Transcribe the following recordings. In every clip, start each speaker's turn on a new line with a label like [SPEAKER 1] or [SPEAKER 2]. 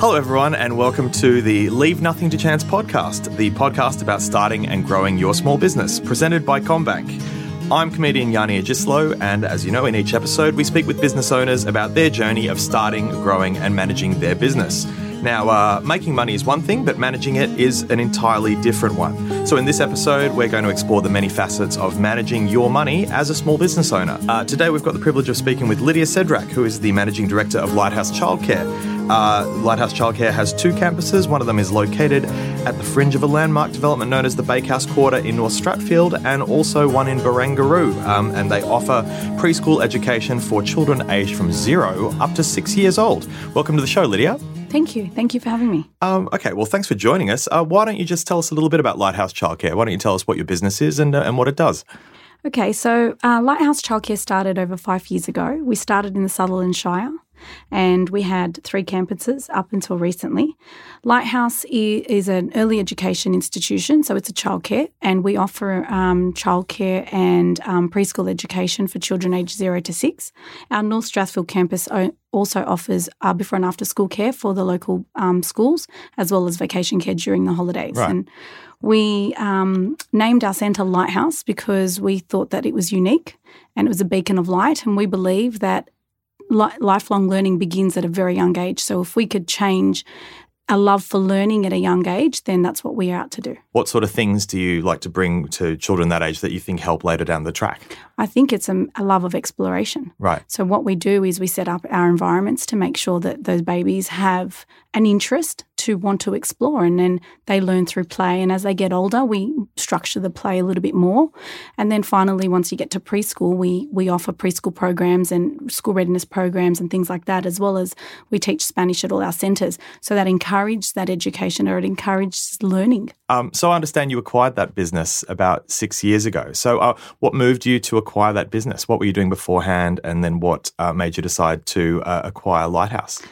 [SPEAKER 1] Hello, everyone, and welcome to the Leave Nothing to Chance podcast, the podcast about starting and growing your small business, presented by CommBank. I'm comedian Yianni Agisilaou, and as you know, in each episode, we speak with business owners about their journey of starting, growing, and managing their business. Now, uh, making money is one thing, but managing it is an entirely different one. So, in this episode, we're going to explore the many facets of managing your money as a small business owner. Uh, today, we've got the privilege of speaking with Lydia Sedrak, who is the managing director of Lighthouse Childcare. Uh, Lighthouse Childcare has two campuses. One of them is located at the fringe of a landmark development known as the Bakehouse Quarter in North Strathfield, and also one in Barangaroo. Um, and they offer preschool education for children aged from zero up to six years old. Welcome to the show, Lydia.
[SPEAKER 2] Thank you. Thank you for having me.
[SPEAKER 1] Um, okay, well, thanks for joining us. Uh, why don't you just tell us a little bit about Lighthouse Childcare? Why don't you tell us what your business is and, uh, and what it does?
[SPEAKER 2] Okay, so uh, Lighthouse Childcare started over five years ago. We started in the Sutherland Shire and we had three campuses up until recently. Lighthouse is an early education institution, so it's a childcare, and we offer um, childcare and um, preschool education for children aged zero to six. Our North Strathfield campus also offers uh, before and after school care for the local um, schools, as well as vacation care during the holidays.
[SPEAKER 1] Right.
[SPEAKER 2] And we um, named our centre Lighthouse because we thought that it was unique and it was a beacon of light, and we believe that li- lifelong learning begins at a very young age. So if we could change a love for learning at a young age, then that's what we are out to do.
[SPEAKER 1] What sort of things do you like to bring to children that age that you think help later down the track?
[SPEAKER 2] I think it's a, a, love of exploration.
[SPEAKER 1] Right.
[SPEAKER 2] So, what we do is we set up our environments to make sure that those babies have an interest to want to explore and then they learn through play. And as they get older, we structure the play a little bit more. And then finally, once you get to preschool, we, we offer preschool programs and school readiness programs and things like that, as well as we teach Spanish at all our centres. So that encourages that education or it encourages learning.
[SPEAKER 1] Um, so I understand you acquired that business about six years ago. So uh, what moved you to acquire that business? What were you doing beforehand? And then what uh, made you decide to uh, acquire Lighthouse?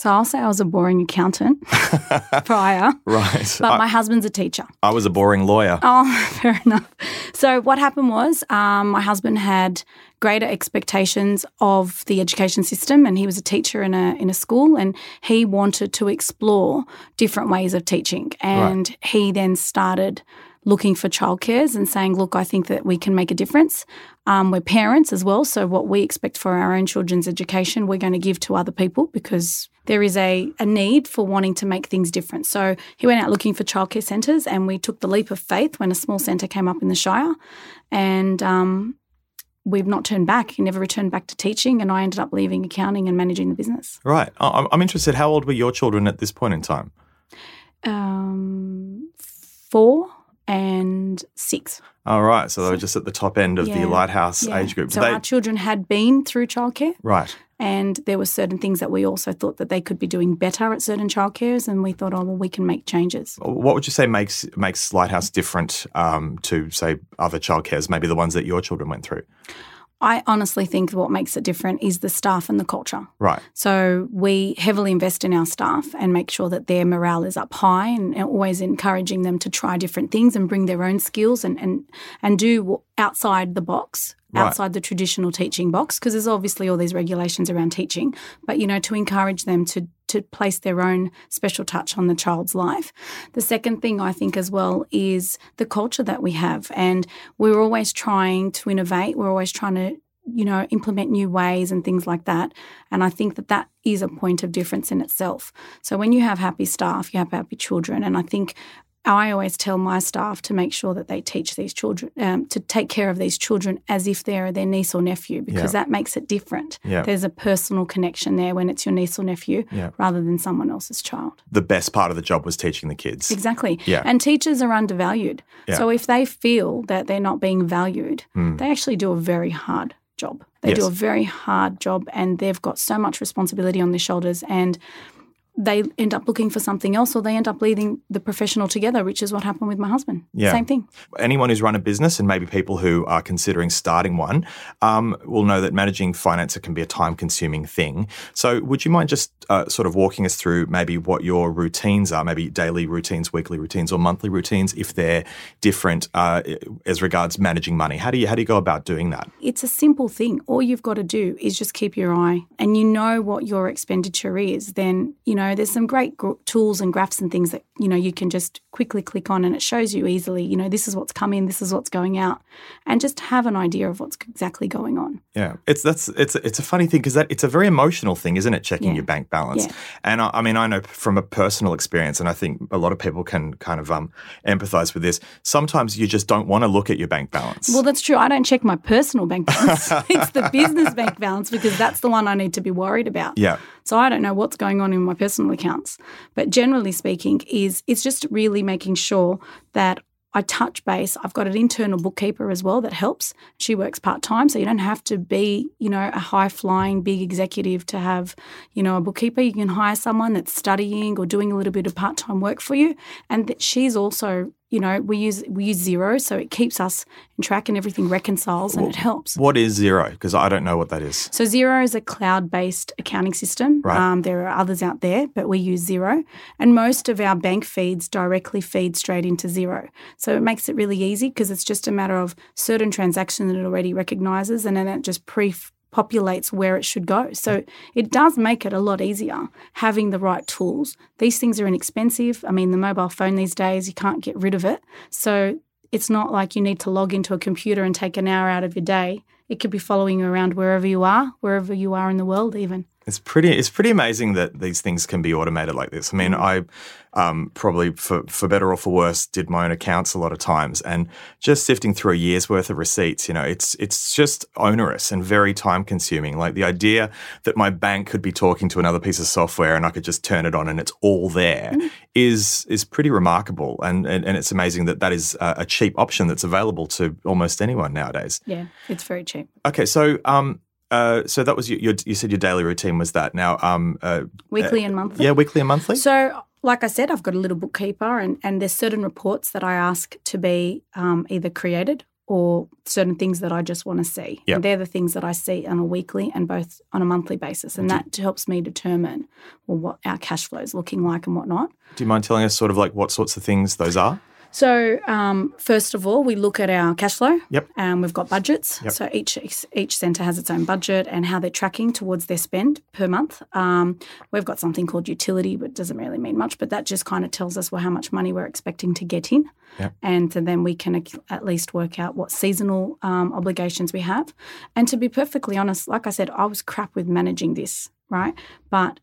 [SPEAKER 2] So I'll say I was a boring accountant prior.
[SPEAKER 1] Right.
[SPEAKER 2] But I, my husband's a teacher.
[SPEAKER 1] I was a boring lawyer.
[SPEAKER 2] Oh, fair enough. So what happened was um, my husband had greater expectations of the education system and he was a teacher in a in a school and he wanted to explore different ways of teaching. And right. he then started looking for childcares and saying, look, I think that we can make a difference. Um, we're parents as well, so what we expect for our own children's education, we're going to give to other people because there is a, a need for wanting to make things different. So he went out looking for childcare centres and we took the leap of faith when a small centre came up in the Shire. And um, we've not turned back. He never returned back to teaching, and I ended up leaving accounting and managing the business.
[SPEAKER 1] Right. I'm interested. How old were your children at this point in time?
[SPEAKER 2] Um, four and six.
[SPEAKER 1] All right, so they were just at the top end of yeah. the lighthouse yeah. age group.
[SPEAKER 2] So they... our children had been through childcare,
[SPEAKER 1] right?
[SPEAKER 2] And there were certain things that we also thought that they could be doing better at certain childcares, and we thought, oh well, we can make changes.
[SPEAKER 1] What would you say makes makes Lighthouse different um, to say other childcares, maybe the ones that your children went through?
[SPEAKER 2] I honestly think what makes it different is the staff and the culture.
[SPEAKER 1] Right.
[SPEAKER 2] So we heavily invest in our staff and make sure that their morale is up high and, and always encouraging them to try different things and bring their own skills and and, and do outside the box right. outside the traditional teaching box because there's obviously all these regulations around teaching but you know to encourage them to to place their own special touch on the child's life. The second thing i think as well is the culture that we have and we're always trying to innovate. We're always trying to you know implement new ways and things like that and i think that that is a point of difference in itself. So when you have happy staff you have happy children and i think I always tell my staff to make sure that they teach these children um, to take care of these children as if they're their niece or nephew because that makes it different. There's a personal connection there when it's your niece or nephew rather than someone else's child.
[SPEAKER 1] The best part of the job was teaching the kids.
[SPEAKER 2] Exactly.
[SPEAKER 1] Yeah.
[SPEAKER 2] And teachers are undervalued. So if they feel that they're not being valued, mm. they actually do a very hard job. They
[SPEAKER 1] yes.
[SPEAKER 2] do a very hard job and they've got so much responsibility on their shoulders and they end up looking for something else or they end up leaving the professional together, which is what happened with my husband.
[SPEAKER 1] Yeah.
[SPEAKER 2] Same thing.
[SPEAKER 1] Anyone who's run a business and maybe people who are considering starting one um, will know that managing finance can be a time consuming thing. So, would you mind just uh, sort of walking us through maybe what your routines are, maybe daily routines, weekly routines, or monthly routines, if they're different uh, as regards managing money? How do you how do you go about doing that?
[SPEAKER 2] It's a simple thing. All you've got to do is just keep your eye, and you know what your expenditure is. Then you know know, there's some great gr- tools and graphs and things that, you know, you can just quickly click on and it shows you easily, you know, this is what's coming, this is what's going out, and just have an idea of what's exactly going on.
[SPEAKER 1] Yeah, it's that's it's it's a funny thing because that it's a very emotional thing, isn't it? Checking
[SPEAKER 2] Yeah.
[SPEAKER 1] your bank balance,
[SPEAKER 2] Yeah.
[SPEAKER 1] and I, I mean, I know from a personal experience, and I think a lot of people can kind of um, empathize with this. Sometimes you just don't want to look at your bank balance.
[SPEAKER 2] Well, that's true. I don't check my personal bank balance. it's the business bank balance because that's the one I need to be worried about.
[SPEAKER 1] yeah,
[SPEAKER 2] So I don't know what's going on in my personal accounts. But generally speaking, is it's just really making sure that I touch base. I've got an internal bookkeeper as well that helps. She works part time, so you don't have to be, you know, a high flying big executive to have, you know, a bookkeeper. You can hire someone that's studying or doing a little bit of part time work for you, and that she's also, you know, we use we use Xero, so it keeps us in track and everything reconciles and it helps.
[SPEAKER 1] what is Xero? Because I don't know what that is.
[SPEAKER 2] So Xero is a cloud-based accounting system.
[SPEAKER 1] Right.
[SPEAKER 2] Um, there are others out there, but we use Xero, and most of our bank feeds directly feed straight into Xero. So it makes it really easy because it's just a matter of certain transactions that it already recognizes, and then it just pre populates where it should go. So it does make it a lot easier having the right tools. These things are inexpensive. I mean, the mobile phone these days, you can't get rid of it. So it's not like you need to log into a computer and take an hour out of your day. It could be following you around wherever you are, wherever you are in the world, even.
[SPEAKER 1] It's pretty. It's pretty amazing that these things can be automated like this. I mean, I um, probably for for better or for worse did my own accounts a lot of times, and just sifting through a year's worth of receipts, you know, it's it's just onerous and very time consuming. Like the idea that my bank could be talking to another piece of software and I could just turn it on and it's all there is is pretty remarkable, and, and and it's amazing that that is a, a cheap option that's available to almost anyone nowadays.
[SPEAKER 2] Yeah, it's very cheap.
[SPEAKER 1] Okay, so um. Uh, so that was your, your. You said your daily routine was that. Now, um, uh,
[SPEAKER 2] Weekly and monthly.
[SPEAKER 1] yeah, weekly and monthly.
[SPEAKER 2] So, like I said, I've got a little bookkeeper, and, and there's certain reports that I ask to be um, either created or certain things that I just want to see.
[SPEAKER 1] Yep.
[SPEAKER 2] And they're the things that I see on a weekly and both on a monthly basis. And that helps me determine well, what our cash flow is looking like and whatnot.
[SPEAKER 1] Do you mind telling us sort of like what sorts of things those are?
[SPEAKER 2] So, um, first of all, we look at our cash flow.
[SPEAKER 1] Yep.
[SPEAKER 2] Um, we've got budgets.
[SPEAKER 1] Yep.
[SPEAKER 2] So each each centre has its own budget and how they're tracking towards their spend per month. Um, we've got something called utility, but it doesn't really mean much. But that just kind of tells us well how much money we're expecting to get in,
[SPEAKER 1] Yep.
[SPEAKER 2] and so then we can at least work out what seasonal um, obligations we have. And to be perfectly honest, like I said, I was crap with managing this, right? But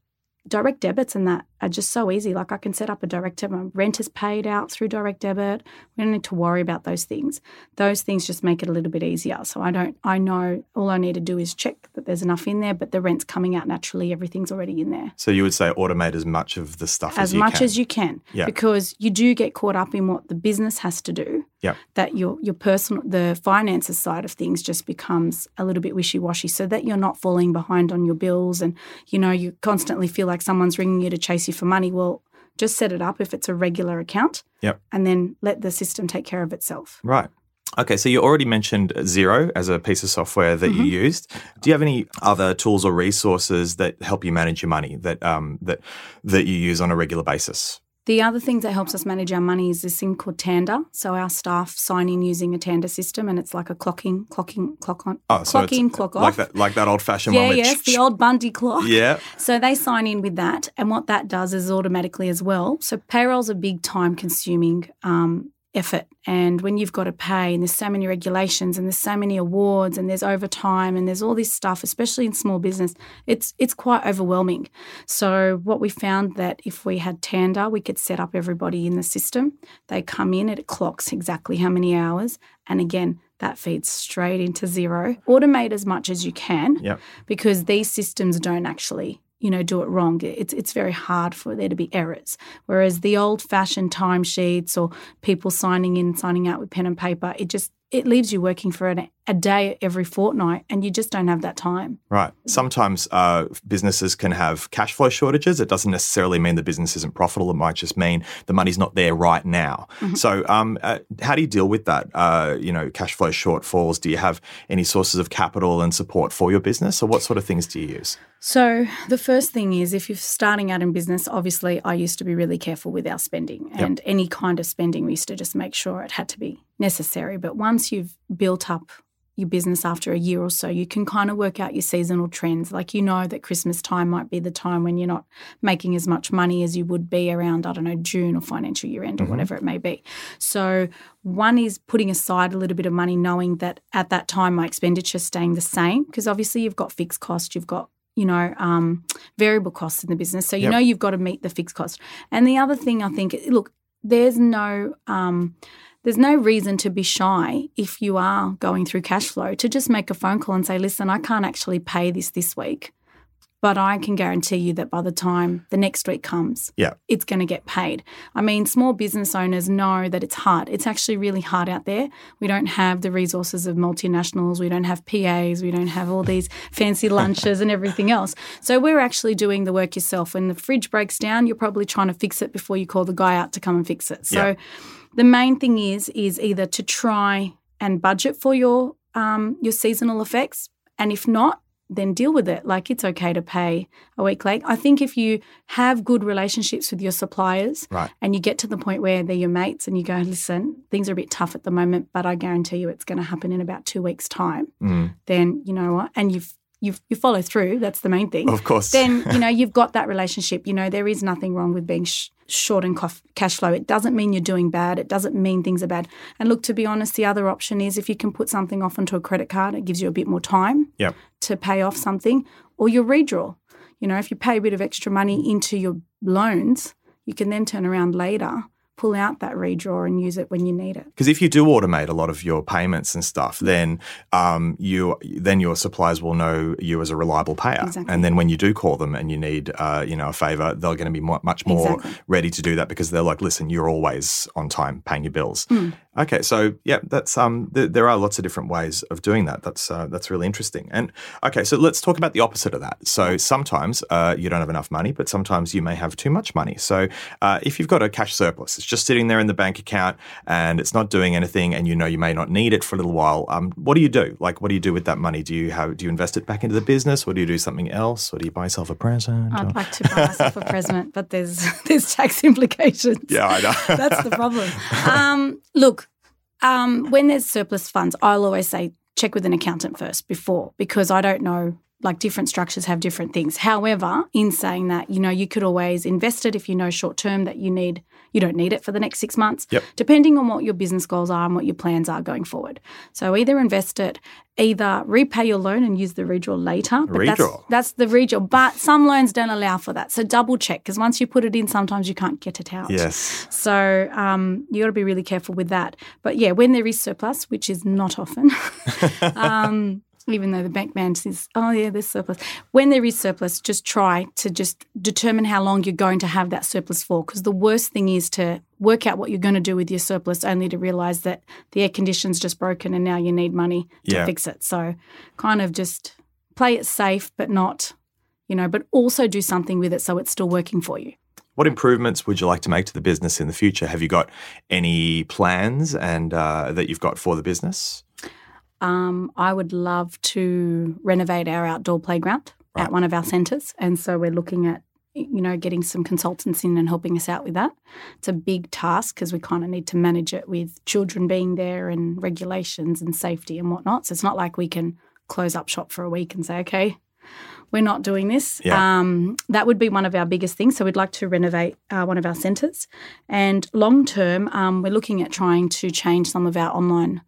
[SPEAKER 2] direct debits and that are just so easy. Like I can set up a direct debit. My rent is paid out through direct debit. We don't need to worry about those things. Those things just make it a little bit easier. So I don't. I know all I need to do is check that there's enough in there, but the rent's coming out naturally. Everything's already in there.
[SPEAKER 1] So you would say automate as much of the stuff as,
[SPEAKER 2] As
[SPEAKER 1] you
[SPEAKER 2] much
[SPEAKER 1] can.
[SPEAKER 2] as you can,
[SPEAKER 1] Yeah.
[SPEAKER 2] because you do get caught up in what the business has to do.
[SPEAKER 1] Yep.
[SPEAKER 2] That your your personal the finances side of things just becomes a little bit wishy washy, so that you're not falling behind on your bills, and you know you constantly feel like someone's ringing you to chase you for money. Well, just set it up if it's a regular account.
[SPEAKER 1] Yep.
[SPEAKER 2] And then let the system take care of itself.
[SPEAKER 1] Right. Okay, so you already mentioned Xero as a piece of software that
[SPEAKER 2] Mm-hmm.
[SPEAKER 1] you used. Do you have any other tools or resources that help you manage your money that um, that that you use on a regular basis?
[SPEAKER 2] The other thing that helps us manage our money is this thing called Tanda. So our staff sign in using a Tanda system, and it's like a clocking, clocking, clock on,
[SPEAKER 1] Oh, so
[SPEAKER 2] clock in, clock off.
[SPEAKER 1] like that, like that old fashioned
[SPEAKER 2] yeah,
[SPEAKER 1] one.
[SPEAKER 2] yes, the old Bundy clock.
[SPEAKER 1] Yeah.
[SPEAKER 2] So they sign in with that, and what that does is automatically as well. So payroll's a big time consuming um, effort, and when you've got to pay, and there's so many regulations, and there's so many awards, and there's overtime, and there's all this stuff, especially in small business, it's it's quite overwhelming. So what we found that if we had Tanda, we could set up everybody in the system. They come in, it clocks exactly how many hours, and again. That feeds straight into Xero. Automate as much as you can
[SPEAKER 1] Yep.
[SPEAKER 2] because these systems don't actually you know do it wrong it's it's very hard for there to be errors. Whereas the old fashioned timesheets or people signing in signing out with pen and paper it just it leaves you working for an, a day every fortnight and you just don't have that time
[SPEAKER 1] Right. Sometimes uh, businesses can have cash flow shortages. It doesn't necessarily mean the business isn't profitable. It might just mean the money's not there right now. So, um, uh, how do you deal with that? Uh, you know, cash flow shortfalls. Do you have any sources of capital and support for your business, or what sort of things do you use?
[SPEAKER 2] So, the first thing is if you're starting out in business, obviously, I used to be really careful with our spending and any kind of spending, we used to just make sure it had to be necessary. But once you've built up your business after a year or so, you can kind of work out your seasonal trends. Like you know that Christmas time might be the time when you're not making as much money as you would be around, I don't know, June or financial year end or mm-hmm. whatever it may be. So one is putting aside a little bit of money, knowing that at that time my expenditure is staying the same because obviously you've got fixed costs, you've got you know, um, variable costs in the business. So you yep. know you've got to meet the fixed cost. And the other thing I think, look, there's no um, there's no reason to be shy if you are going through cash flow to just make a phone call and say, listen, I can't actually pay this this week, but I can guarantee you that by the time the next week comes,
[SPEAKER 1] yeah.
[SPEAKER 2] it's going to get paid. I mean, small business owners know that it's hard. It's actually really hard out there. We don't have the resources of multinationals. We don't have PAs. We don't have all these fancy lunches and everything else. So we're actually doing the work yourself. When the fridge breaks down, you're probably trying to fix it before you call the guy out to come and fix it. So yeah the main thing is is either to try and budget for your um, your seasonal effects, and if not, then deal with it. Like it's okay to pay a week late. I think if you have good relationships with your suppliers
[SPEAKER 1] right.
[SPEAKER 2] and you get to the point where they're your mates and you go, listen, things are a bit tough at the moment, but I guarantee you it's going to happen in about two weeks' time,
[SPEAKER 1] mm.
[SPEAKER 2] then you know what? And you've you you follow through. That's the main thing.
[SPEAKER 1] Of course.
[SPEAKER 2] Then you know you've got that relationship. You know there is nothing wrong with being sh- short in cash flow. It doesn't mean you're doing bad. It doesn't mean things are bad. And look, to be honest, the other option is if you can put something off onto a credit card, it gives you a bit more time
[SPEAKER 1] yep.
[SPEAKER 2] To pay off something, or your redraw. You know, if you pay a bit of extra money into your loans, you can then turn around later pull out that redraw and use it when you need it.
[SPEAKER 1] Because if you do automate a lot of your payments and stuff, then um, you then your suppliers will know you as a reliable payer,
[SPEAKER 2] exactly.
[SPEAKER 1] and then when you do call them and you need uh, you know a favor, they're going to be much more
[SPEAKER 2] exactly.
[SPEAKER 1] ready to do that because they're like, listen, you're always on time paying your bills.
[SPEAKER 2] Mm.
[SPEAKER 1] Okay, so yeah, that's um, th- there are lots of different ways of doing that. That's uh, that's really interesting. And okay, so let's talk about the opposite of that. So sometimes uh, you don't have enough money, but sometimes you may have too much money. So uh, if you've got a cash surplus, it's just sitting there in the bank account and it's not doing anything, and you know you may not need it for a little while. Um, what do you do? Like, what do you do with that money? Do you have do you invest it back into the business, or do you do something else, or do you buy yourself a present?
[SPEAKER 2] I'd or? like to buy myself a present, but there's there's tax implications.
[SPEAKER 1] Yeah, I know.
[SPEAKER 2] that's the problem. Um, look um, when there's surplus funds, I'll always say check with an accountant first before because I don't know. Like different structures have different things. However, in saying that, you know, you could always invest it if you know short term that you need you don't need it for the next six months,
[SPEAKER 1] yep.
[SPEAKER 2] depending on what your business goals are and what your plans are going forward. So either invest it, either repay your loan and use the redraw later.
[SPEAKER 1] But redraw.
[SPEAKER 2] That's, that's the redraw. But some loans don't allow for that. So double check because once you put it in, sometimes you can't get it out.
[SPEAKER 1] Yes.
[SPEAKER 2] So um, you got to be really careful with that. But yeah, when there is surplus, which is not often, um, even though the bank man says, oh, yeah, there's surplus. When there is surplus, just try to just determine how long you're going to have that surplus for. Because the worst thing is to work out what you're going to do with your surplus only to realize that the air condition's just broken and now you need money to
[SPEAKER 1] yeah.
[SPEAKER 2] fix it. So kind of just play it safe, but not, you know, but also do something with it so it's still working for you.
[SPEAKER 1] What improvements would you like to make to the business in the future? Have you got any plans and uh, that you've got for the business?
[SPEAKER 2] Um, I would love to renovate our outdoor playground right. at one of our centres, and so we're looking at you know getting some consultants in and helping us out with that. It's a big task because we kind of need to manage it with children being there and regulations and safety and whatnot. So it's not like we can close up shop for a week and say, okay, we're not doing this.
[SPEAKER 1] Yeah.
[SPEAKER 2] Um, that would be one of our biggest things. So we'd like to renovate uh, one of our centres. And long term, um, we're looking at trying to change some of our online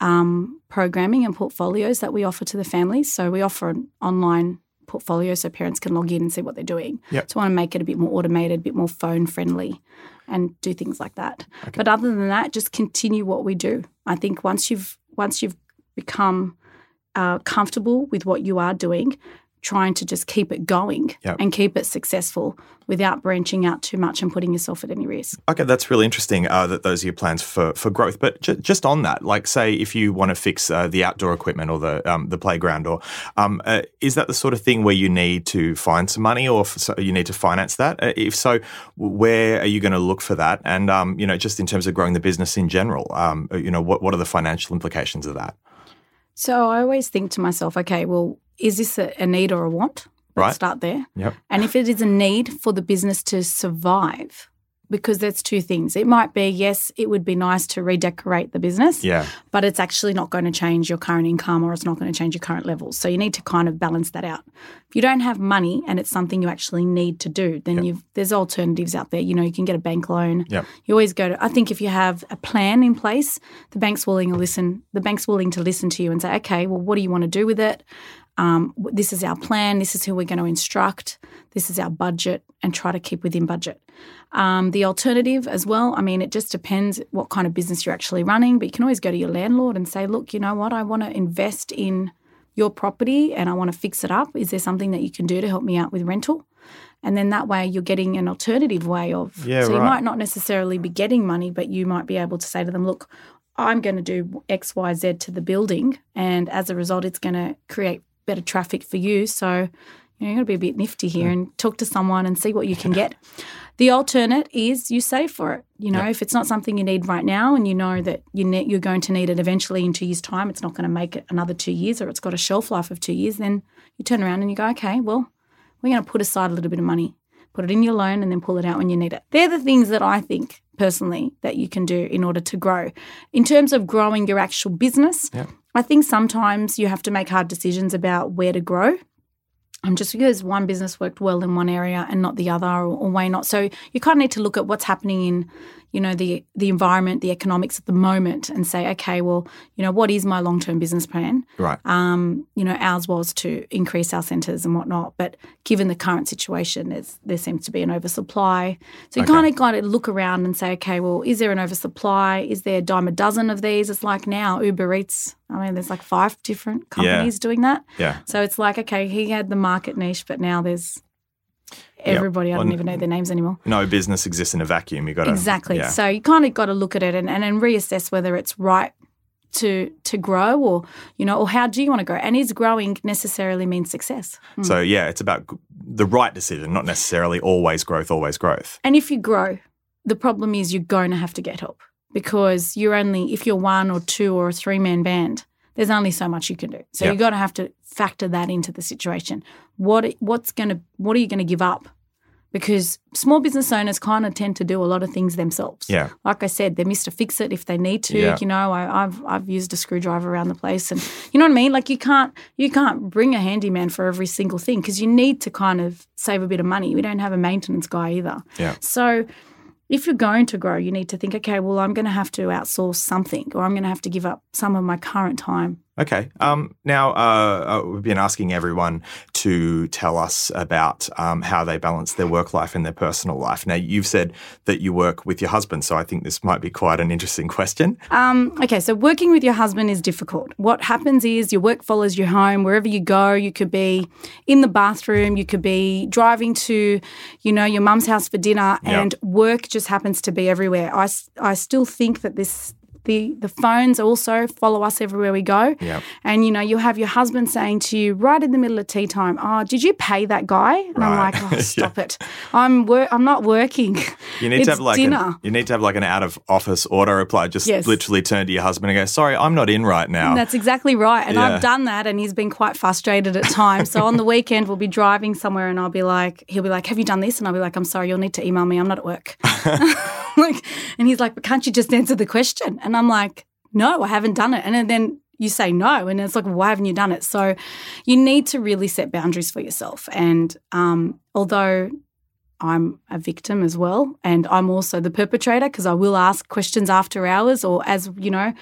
[SPEAKER 2] um, programming and portfolios that we offer to the families. So we offer an online portfolio so parents can log in and see what they're doing.
[SPEAKER 1] Yep.
[SPEAKER 2] So I want to make it a bit more automated, a bit more phone friendly and do things like that.
[SPEAKER 1] Okay.
[SPEAKER 2] But other than that, just continue what we do. I think once you've once you've become uh, comfortable with what you are doing, trying to just keep it going
[SPEAKER 1] yep.
[SPEAKER 2] and keep it successful without branching out too much and putting yourself at any risk.
[SPEAKER 1] Okay, that's really interesting uh, that those are your plans for, for growth. But ju- just on that, like say if you want to fix uh, the outdoor equipment or the um, the playground, or um, uh, is that the sort of thing where you need to find some money or so you need to finance that? Uh, if so, where are you going to look for that? And um, you know, just in terms of growing the business in general, um, you know, what what are the financial implications of that?
[SPEAKER 2] So I always think to myself, okay, well, is this a, a need or a want? Let's
[SPEAKER 1] right.
[SPEAKER 2] start there.
[SPEAKER 1] Yep.
[SPEAKER 2] And if it is a need for the business to survive, because there's two things. It might be, yes, it would be nice to redecorate the business,
[SPEAKER 1] Yeah.
[SPEAKER 2] but it's actually not going to change your current income or it's not going to change your current levels. So you need to kind of balance that out. If you don't have money and it's something you actually need to do, then you've there's alternatives out there. You know, you can get a bank loan.
[SPEAKER 1] Yep.
[SPEAKER 2] You always go to I think if you have a plan in place, the bank's willing to listen the bank's willing to listen to you and say, okay, well what do you want to do with it? Um, this is our plan. This is who we're going to instruct. This is our budget, and try to keep within budget. Um, the alternative as well, I mean, it just depends what kind of business you're actually running, but you can always go to your landlord and say, look, you know what, I want to invest in your property and I want to fix it up. Is there something that you can do to help me out with rental? And then that way you're getting an alternative way of.
[SPEAKER 1] Yeah,
[SPEAKER 2] so you might not necessarily be getting money, but you might be able to say to them, look, I'm going to do X, Y, Z to the building. And as a result, it's going to create better traffic for you. So, you know, you've got to be a bit nifty here and talk to someone and see what you can get. The alternate is you save for it. You know, if it's not something you need right now and you know that you ne- you're going to need it eventually in two years' time, it's not going to make it another two years or it's got a shelf life of two years, then you turn around and you go, okay, well, we're going to put aside a little bit of money, put it in your loan, and then pull it out when you need it. They're the things that I think personally that you can do in order to grow. In terms of growing your actual business. I think sometimes you have to make hard decisions about where to grow. Um, just because one business worked well in one area and not the other, or, or not. So you kind of need to look at what's happening in, you know, the the environment, the economics at the moment, and say, okay, well, you know, what is my long term business plan?
[SPEAKER 1] Right.
[SPEAKER 2] Um, you know, ours was to increase our centres and whatnot, but given the current situation, there's, there seems to be an oversupply. So you
[SPEAKER 1] Okay.
[SPEAKER 2] kind of got to look around and say, okay, well, is there an oversupply? Is there a dime a dozen of these? It's like now Uber Eats. I mean, there's like five different companies doing that.
[SPEAKER 1] Yeah.
[SPEAKER 2] So it's like, okay, he had the market niche, but now there's everybody. I don't even know their names anymore.
[SPEAKER 1] No business exists in a vacuum. You got to
[SPEAKER 2] Exactly.
[SPEAKER 1] Yeah.
[SPEAKER 2] So you kind of got to look at it and, and, and reassess whether it's right to to grow or you know or how do you want to grow and is growing necessarily mean success Hmm.
[SPEAKER 1] So yeah, it's about the right decision, not necessarily always growth, always growth.
[SPEAKER 2] and if you grow the problem is you're going to have to get help because you're only if you're one or two or a three man band there's only so much you can do so
[SPEAKER 1] Yeah.
[SPEAKER 2] you got to have to factor that into the situation what what's to what are you going to give up because small business owners kind of tend to do a lot of things themselves
[SPEAKER 1] Yeah.
[SPEAKER 2] like I said, they're Mr. Fix It if they need to.
[SPEAKER 1] Yeah.
[SPEAKER 2] You know, I, I've I've used a screwdriver around the place, and you know what I mean. Like you can't you can't bring a handyman for every single thing because you need to kind of save a bit of money. We don't have a maintenance guy either.
[SPEAKER 1] Yeah.
[SPEAKER 2] So if you're going to grow, you need to think, okay, well, I'm going to have to outsource something, or I'm going to have to give up some of my current time.
[SPEAKER 1] Okay. Um, now, uh, uh, we've been asking everyone to tell us about um, how they balance their work life and their personal life. Now, you've said that you work with your husband, so I think this might be quite an interesting question.
[SPEAKER 2] Um, okay, so working with your husband is difficult. What happens is your work follows you home wherever you go. You could be in the bathroom, you could be driving to, you know, your mum's house for dinner, and work just happens to be everywhere. I, I still think that this. The, the phones also follow us everywhere we go.
[SPEAKER 1] Yeah.
[SPEAKER 2] And you know, you'll have your husband saying to you right in the middle of tea time, Oh, did you pay that guy? And I'm like, Oh, stop it. I'm wor- I'm not working.
[SPEAKER 1] You need to have like
[SPEAKER 2] dinner.
[SPEAKER 1] an, you need to have like an out of office auto reply. Just
[SPEAKER 2] Yes.
[SPEAKER 1] literally turn to your husband and go, "Sorry, I'm not in right now."
[SPEAKER 2] That's exactly right. And
[SPEAKER 1] Yeah.
[SPEAKER 2] I've done that and he's been quite frustrated at times. so on the weekend we'll be driving somewhere and I'll be like he'll be like, Have you done this? And I'll be like, I'm sorry, you'll need to email me. I'm not at work. like and he's like, But can't you just answer the question? And I'm like, No, I haven't done it. And then you say no, and it's like, why haven't you done it? So you need to really set boundaries for yourself. And um, although I'm a victim as well, and I'm also the perpetrator because I will ask questions after hours or as you know,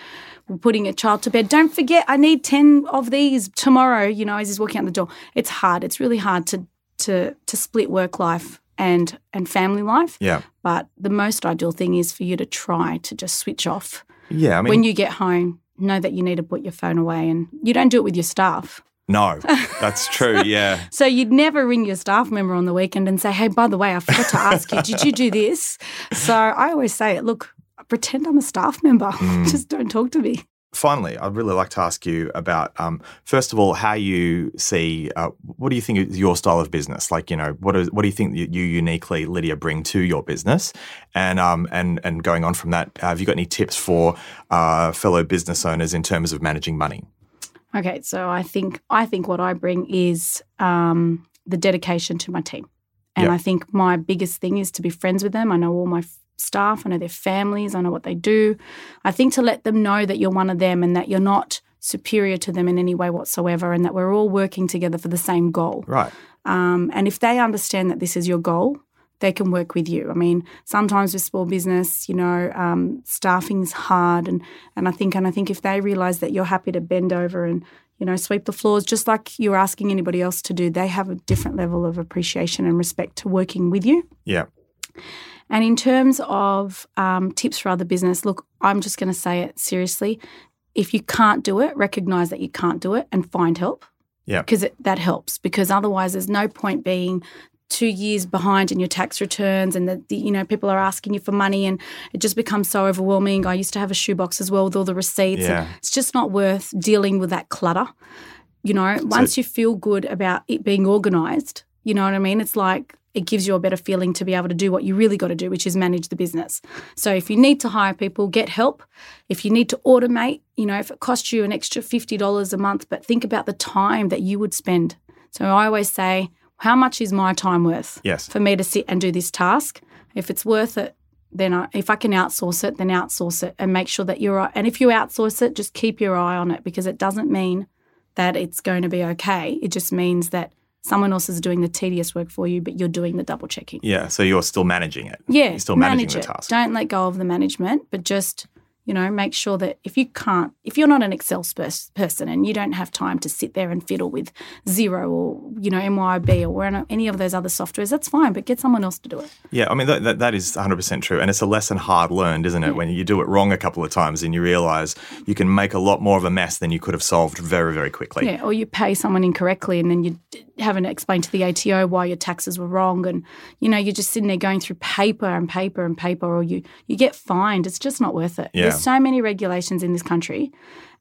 [SPEAKER 2] we're putting a child to bed. Don't forget, I need ten of these tomorrow. You know, as he's walking out the door, it's hard. It's really hard to to to split work life and and family life.
[SPEAKER 1] yeah,
[SPEAKER 2] But the most ideal thing is for you to try to just switch off
[SPEAKER 1] yeah. I mean,
[SPEAKER 2] when you get home. Know that you need to put your phone away, and you don't do it with your staff.
[SPEAKER 1] no, that's true. Yeah,
[SPEAKER 2] So you'd never ring your staff member on the weekend and say, "Hey, by the way, I forgot to ask you, did you do this?" So I always say. Look, pretend I'm a staff member. Mm. Just don't talk to me.
[SPEAKER 1] Finally, I'd really like to ask you about, um, first of all, how you see, uh, what do you think is your style of business? Like, you know, what, is, what do you think that you uniquely, Lydia, bring to your business? And, um, and, and going on from that, have you got any tips for uh, fellow business owners in terms of managing money?
[SPEAKER 2] Okay, so I think I think what I bring is um, the dedication to my team And
[SPEAKER 1] Yep.
[SPEAKER 2] I think my biggest thing is to be friends with them. I know all my staff, I know their families, I know what they do. I think to let them know that you're one of them and that you're not superior to them in any way whatsoever and that we're all working together for the same goal.
[SPEAKER 1] Right.
[SPEAKER 2] Um, and if they understand that this is your goal, they can work with you. I mean, sometimes with small business, you know, um, staffing's hard, and and I think and I think if they realise that you're happy to bend over and you know sweep the floors just like you're asking anybody else to do, they have a different level of appreciation and respect to working with you.
[SPEAKER 1] Yeah.
[SPEAKER 2] And in terms of um, tips for other business, look, I'm just going to say it seriously. If you can't do it, recognize that you can't do it and find help.
[SPEAKER 1] Yeah.
[SPEAKER 2] Because that helps. Because otherwise, there's no point being two years behind in your tax returns and that the, you know people are asking you for money and it just becomes so overwhelming i used to have a shoebox as well with all the receipts
[SPEAKER 1] Yeah.
[SPEAKER 2] it's just not worth dealing with that clutter you know once you feel good about it being organized you know what i mean it's like it gives you a better feeling to be able to do what you really got to do which is manage the business so if you need to hire people get help if you need to automate you know if it costs you an extra $50 a month but think about the time that you would spend so i always say how much is my time worth
[SPEAKER 1] Yes.
[SPEAKER 2] for me to sit and do this task if it's worth it then I, if I can outsource it, then outsource it and make sure that you're. And if you outsource it, just keep your eye on it because it doesn't mean that it's going to be okay. It just means that someone else is doing the tedious work for you, but you're doing the double checking.
[SPEAKER 1] Yeah. So you're still managing it.
[SPEAKER 2] Yeah,
[SPEAKER 1] You're still managing
[SPEAKER 2] manage
[SPEAKER 1] the
[SPEAKER 2] it.
[SPEAKER 1] task.
[SPEAKER 2] Don't let go of the management, but just you know make sure that if you can't, if you're not an Excel person and you don't have time to sit there and fiddle with Xero or you know MYOB or any of those other softwares, that's fine. But get someone else to do it.
[SPEAKER 1] Yeah, I mean that, that, that is 100% true, and it's a lesson hard learned, isn't it? When you do it wrong a couple of times, and you realise you can make a lot more of a mess than you could have solved very, very quickly.
[SPEAKER 2] Yeah, or you pay someone incorrectly and then you haven't explained to the ATO why your taxes were wrong, and you know you're just sitting there going through paper and paper and paper, or you you get fined. It's just not worth it.
[SPEAKER 1] Yeah.
[SPEAKER 2] There's so many regulations in this country,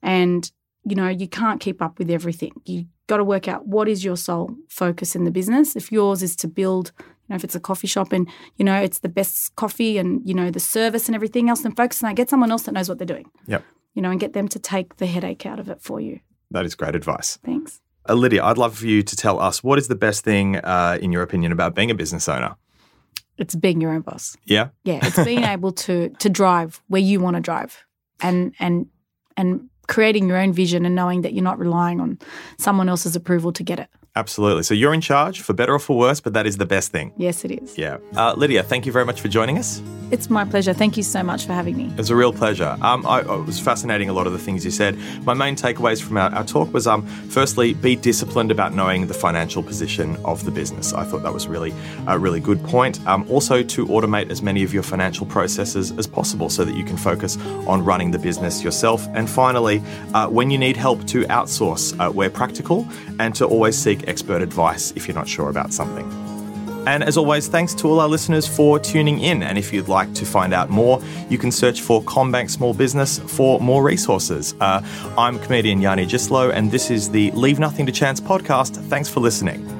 [SPEAKER 2] and you know you can't keep up with everything. You got to work out what is your sole focus in the business. If yours is to build. You know, if it's a coffee shop and you know it's the best coffee and you know the service and everything else, then focus on that. Get someone else that knows what they're doing.
[SPEAKER 1] Yep.
[SPEAKER 2] You know, and get them to take the headache out of it for you.
[SPEAKER 1] That is great advice.
[SPEAKER 2] Thanks.
[SPEAKER 1] Uh, Lydia, I'd love for you to tell us what is the best thing, uh, in your opinion, about being a business owner?
[SPEAKER 2] It's being your own boss.
[SPEAKER 1] Yeah.
[SPEAKER 2] Yeah, it's being able to to drive where you want to drive, and and and creating your own vision and knowing that you're not relying on someone else's approval to get it.
[SPEAKER 1] Absolutely. So you're in charge, for better or for worse, but that is the best thing.
[SPEAKER 2] Yes, it is.
[SPEAKER 1] Yeah. Uh, Lydia, thank you very much for joining us.
[SPEAKER 2] It's my pleasure. Thank you so much for having me.
[SPEAKER 1] It was a real pleasure. Um, I, it was fascinating a lot of the things you said. My main takeaways from our, our talk was, um, firstly, be disciplined about knowing the financial position of the business. I thought that was really a really good point. Um, also, to automate as many of your financial processes as possible so that you can focus on running the business yourself. And finally, uh, when you need help, to outsource uh, where practical and to always seek expert advice if you're not sure about something. And as always, thanks to all our listeners for tuning in. And if you'd like to find out more, you can search for CommBank Small Business for more resources. Uh, I'm comedian Yianni Agisilaou, and this is the Leave Nothing to Chance podcast. Thanks for listening.